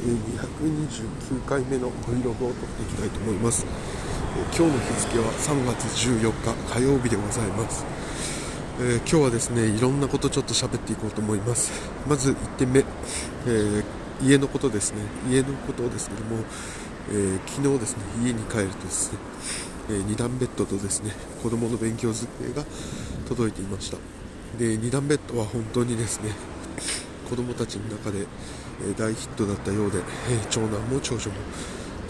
229回目の Vlog を撮っていきたいと思います。今日の日付は3月14日火曜日でございます。えー、今日はですねいろんなことちょっと喋っていこうと思います。まず1点目、えー、家のことですね。家のことですけども、えー、昨日ですね家に帰るとですね、え2段ベッドとですね子供の勉強机が届いていました。で2段ベッドは本当にですね子供たちの中で、大ヒットだったようで、え長男も長女も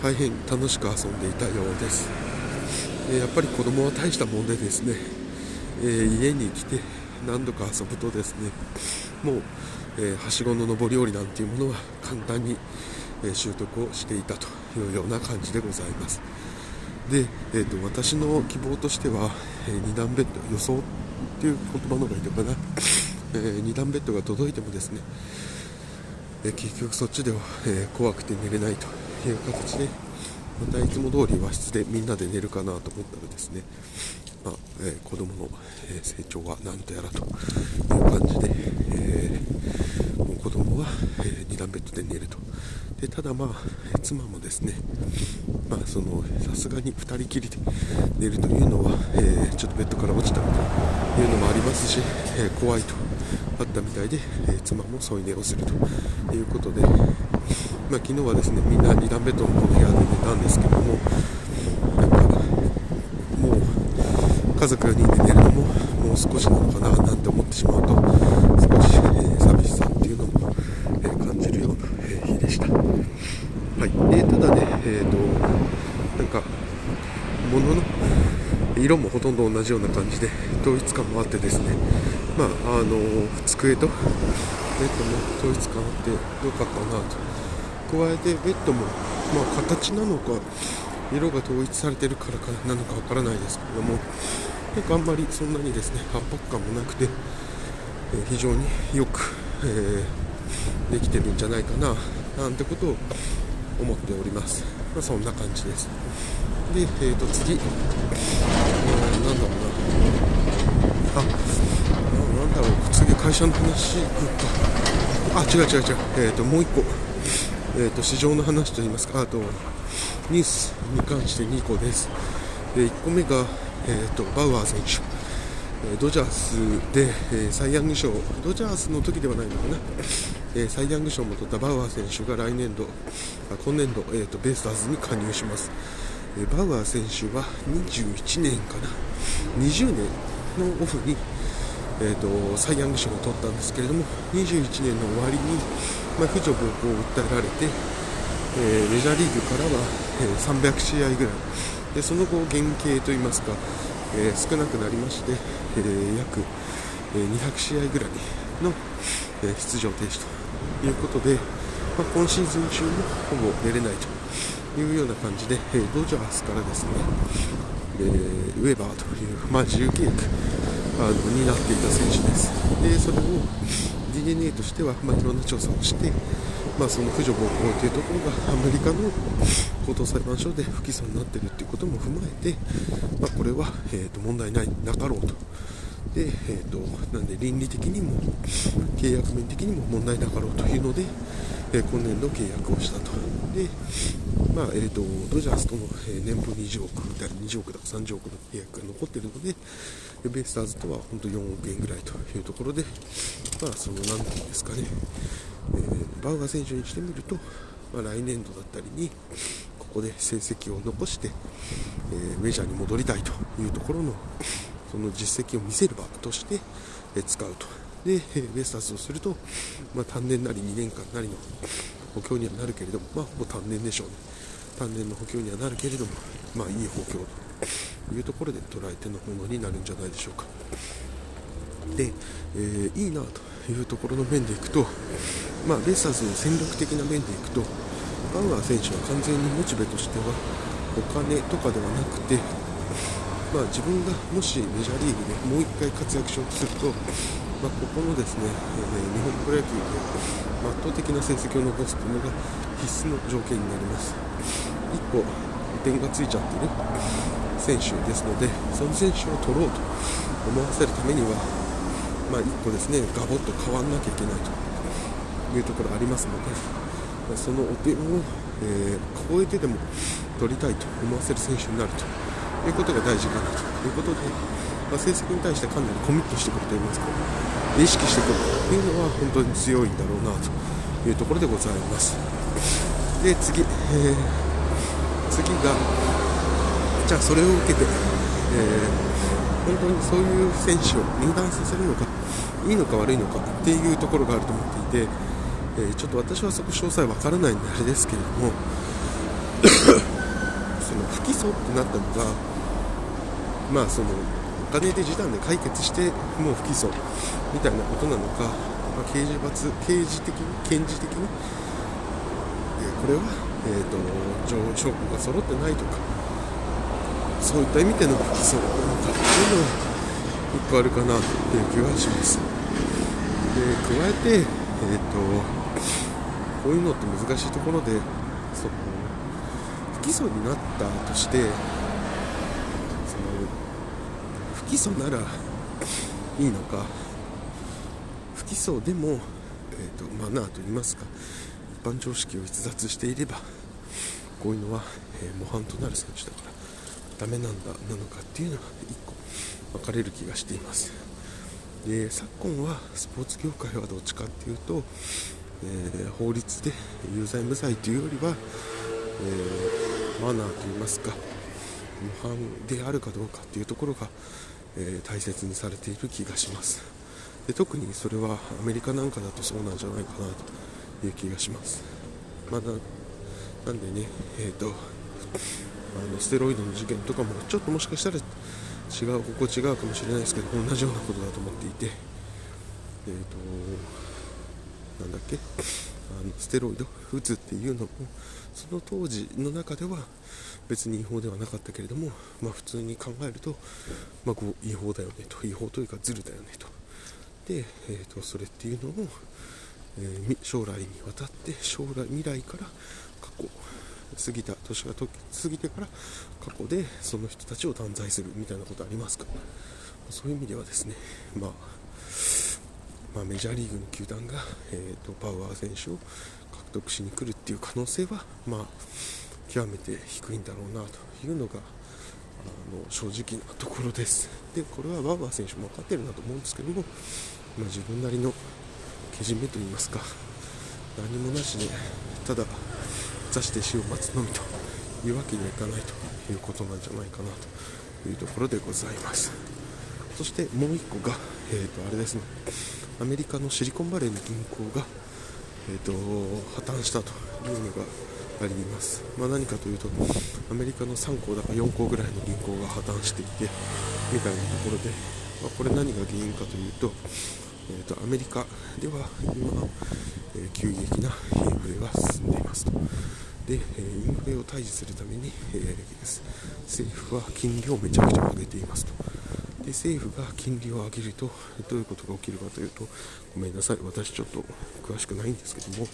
大変楽しく遊んでいたようです、えやっぱり子供は大したもんでですねえ、家に来て何度か遊ぶとですねもう、え、はしごの上り下りなんていうものは簡単に、え、習得をしていたというような感じでございます。で、えーと、私の希望としては、え2段ベッド予想っていう言葉の方がいいのかな、え2段ベッドが届いてもですね、結局そっちでは、え怖くて寝れないという形でまたいつも通り和室でみんなで寝るかなと思ったらですねまあえー、子供の、え、成長は何とやらという感じで、えー、もう子供は、え、2段ベッドで寝ると。でただまあ妻もですねさすがに2人きりで寝るというのは、えー、ちょっとベッドから落ちたというのもありますし、えー、怖いと。あったみたいで、えー、妻も添い寝をするということで、まあ、昨日はですねみんな2段ベッドの部屋で寝たんですけどもなんかもう家族4人で寝るのももう少しなのかななんて思ってしまうと少し、えー、寂しさっていうのも、えー、感じるような、え、日でした。はい、えただね、えーと、なんか物の色もほとんど同じような感じで統一感もあってですね、まああの机とベッドも統一感あってよかったなと。加えてベッドも、まあ、形なのか色が統一されてるからかなのかわからないですけどもなんかあんまりそんなにですね圧迫感もなくて、えー、非常によく、えー、できてるんじゃないかななんてことを思っております、まあ、そんな感じです。で、えー、と次、えー、なんだろうな。あ会社の話行くかあ違う違う違う、えー、ともう1個、えー、と市場の話といいますか。あとニュースに関して2個です。で1個目がえーと、バウアー選手、えドジャースで、えー、サイ・ヤング賞。ドジャースの時ではないのかな、えー、サイ・ヤング賞も取ったバウアー選手が来年度あ今年度、えーと、ベイスターズに加入します、えバウアー選手は21年かな。20年のオフに、えーと、サイ・ヤング賞を取ったんですけれども21年の終わりに、まあ、扶助暴行を訴えられて、えメジャーリーグからは、え300試合ぐらい。でその後、減刑といいますか、えー、少なくなりまして、えー、約、え200試合ぐらいの、え出場停止ということで、まあ、今シーズン中もほぼ出れないというような感じで、えドジャースからですね、えウェバーという、まあ、自由契約あのになっていた選手です。でそれを DNA としては、まあ、いろんな調査をして、まあ、その駆除暴行というところがアメリカの高等裁判所で不起訴になっているということも踏まえて、まあ、これは、えー、と問題ないなかろうと。で、えーと、なんで倫理的にも契約面的にも問題なかろうというので、えー、今年度契約をしたと。で、まあえーと、ドジャースとの、年俸20億であり20億だか30億の契約が残っているので、ベイスターズとは本当4億円ぐらいというところで、まあ、その何ていうんですかね、えー、バウアー選手にしてみると、まあ、来年度だったりにここで成績を残して、えー、メジャーに戻りたいというところのその実績を見せる場として、え、使うと。で、ベイスターズをすると、まあ、単年なり2年間なりの補強にはなるけれども、まあ、ほぼ単年でしょうね。単年の補強にはなるけれども、まあ、いい補強というところで捉えてのものになるんじゃないでしょうか。で、えー、いいなというところの面でいくと、まあ、ベイスターズの戦力的な面でいくとバウアー選手は完全にモチベとしてはお金とかではなくて、まあ、自分がもしメジャーリーグでもう1回活躍しようとすると、まあ、ここのですね、えー、日本プロ野球で圧倒的な成績を残すというのが必須の条件になります。1個点がついちゃっている選手ですのでその選手を取ろうと思わせるためにはまあ、1個ですねガボッと変わらなきゃいけないというところがありますので、そのお手を、えー、超えてでも取りたいと思わせる選手になるということが大事かなということで、まあ、成績に対してかなりコミットしてくるといいますか意識してくるというのは本当に強いんだろうなというところでございます。で次、えー、次がじゃあそれを受けて、えー、本当にそういう選手を入団させるのかいいのか悪いのかっていうところがあると思っていて、えー、ちょっと私はそこ詳細わからないんであれですけれどもってなったのがまあそのお金で示談で解決してもう不起訴みたいなことなのか、まあ、刑事罰刑事的に検事的に、えー、これは、えーと、と証拠が揃ってないとかそういった意味での不起訴なのかっていうのは1個あるかなという気がします。で加えて、えーと、こういうのって難しいところでそ不起訴になったとしてその不起訴ならいいのか不起訴でも、えーと、マナーといいますか一般常識を逸脱していればこういうのは、えー、模範となる選手だからダメなんだなのかっていうのが1個分かれる気がしています。で昨今はスポーツ業界はどっちかっていうと、えー、法律で有罪無罪というよりは、えー、マナーといいますか模範であるかどうかっていうところが、えー、大切にされている気がします。で特にそれはアメリカなんかだとそうなんじゃないかなという気がします。まだなんでねえっ、とあのステロイドの事件とかもちょっともしかしたら違うここ違うかもしれないですけど同じようなことだと思っていてえっ、ー、となんだっけのステロイド打つっていうのもその当時の中では別に違法ではなかったけれども、まあ、普通に考えると、まあ、こう違法だよねと違法というかずるだよねと。で、えーと、それっていうのを、えー、将来にわたって将来未来から過去過ぎた年が過ぎてから過去でその人たちを断罪するみたいなことありますか？そういう意味ではですね、まあ、まあ、メジャーリーグの球団が、えーと、パワー選手を獲得しに来るっていう可能性は、まあ、極めて低いんだろうなというのがあの正直なところです。でこれはバウアー選手も分かってるなと思うんですけども、まあ、自分なりのけじめといいますか何もなしでただ座して死を待つのみというわけにはいかないということなんじゃないかなというところでございます。そしてもう1個が、えー、とあれですね。アメリカのシリコンバレーの銀行が、えーと、破綻したというのがあります、まあ、何かというとアメリカの3校だか4校ぐらいの銀行が破綻していてみたいなところで、まあ、これ何が原因かというと,、えーと、アメリカでは今、えー、急激なインフレが進んでいますと。で、えインフレを退治するために、え政府は金利をめちゃくちゃ上げていますと。で政府が金利を上げるとどういうことが起きるかというとごめんなさい。私ちょっと詳しくないんですけども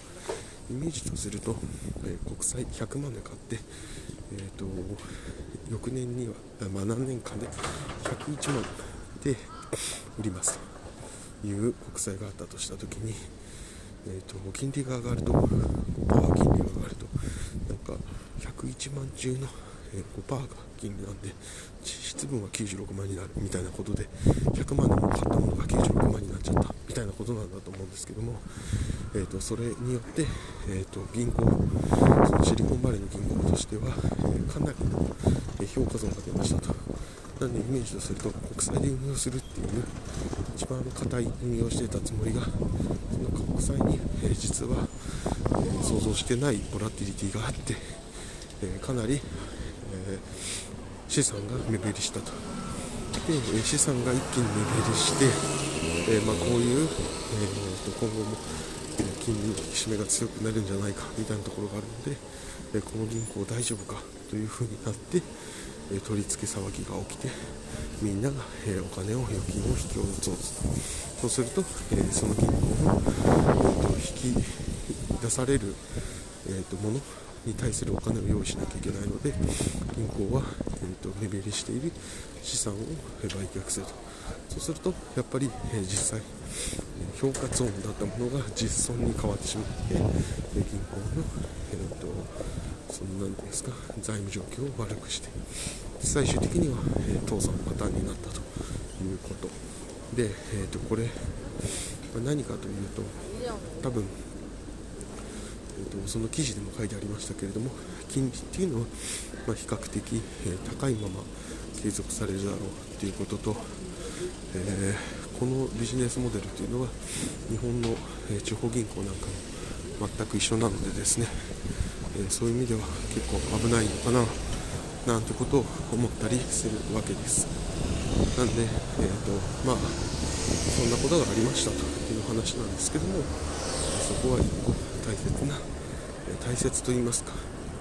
イメージとすると、え国債100万で買って、えーと、翌年には、まあ、何年間で101万で売ります。という国債があったとしたときに、えーと、金利が上がると5%金利が上がるとなんか101万中の5%が金利なんで実質分は96万になるみたいなことで100万でも買ったものが96万になっちゃったみたいなことなんだと思うんですけども、えーと、それによって、えーと、銀行そのシリコンバレーの銀行としては、えー、かなりの評価損が出ましたと。なんでイメージとすると国債で運用するっていう一番硬い運用していたつもりがその国債に、えー、実は、えー、想像してないボラティリティがあって、えー、かなり、え資産が目減りしたと。で、資産が一気に目減りして、えまあ、こういう、えー、と今後も金利の引き締めが強くなるんじゃないかみたいなところがあるので、えこの銀行大丈夫かというふうになって、え取り付け騒ぎが起きてみんなが、えお金を預金を引き落と。すそうすると、えその銀行の、えー、と引き出される、えー、とものに対するお金を用意しなきゃいけないので銀行は、えーと、目減りしている資産を売却すると。そうするとやっぱり、え、実際、評価ゾーンだったものが実損に変わってしまって、え銀行の、えーと、その何ていうんですか財務状況を悪くして最終的には、え倒産パターンになったということ。で、えーと、これ、何かというと多分、えーと、その記事でも書いてありましたけれども金利っていうのは、まあ、比較的、えー、高いまま継続されるだろうということと、えー、このビジネスモデルというのは日本の、え地方銀行なんかも全く一緒なのでですね、えそういう意味では結構危ないのかななんてことを思ったりするわけです。なんで、えーとまあ、そんなことがありましたという話なんですけどもそこは一個大切な大切と言いますか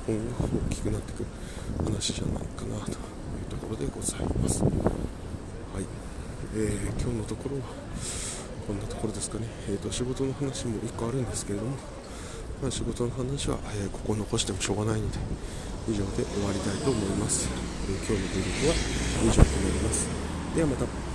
今後大きくなってくる話じゃないかなというところでございます。はい、えー、今日のところはこんなところですかね、えーと、仕事の話も1個あるんですけれども、まあ、仕事の話は、えー、ここ残してもしょうがないので以上で終わりたいと思います、えー、今日のブログは以上となります。ではまた。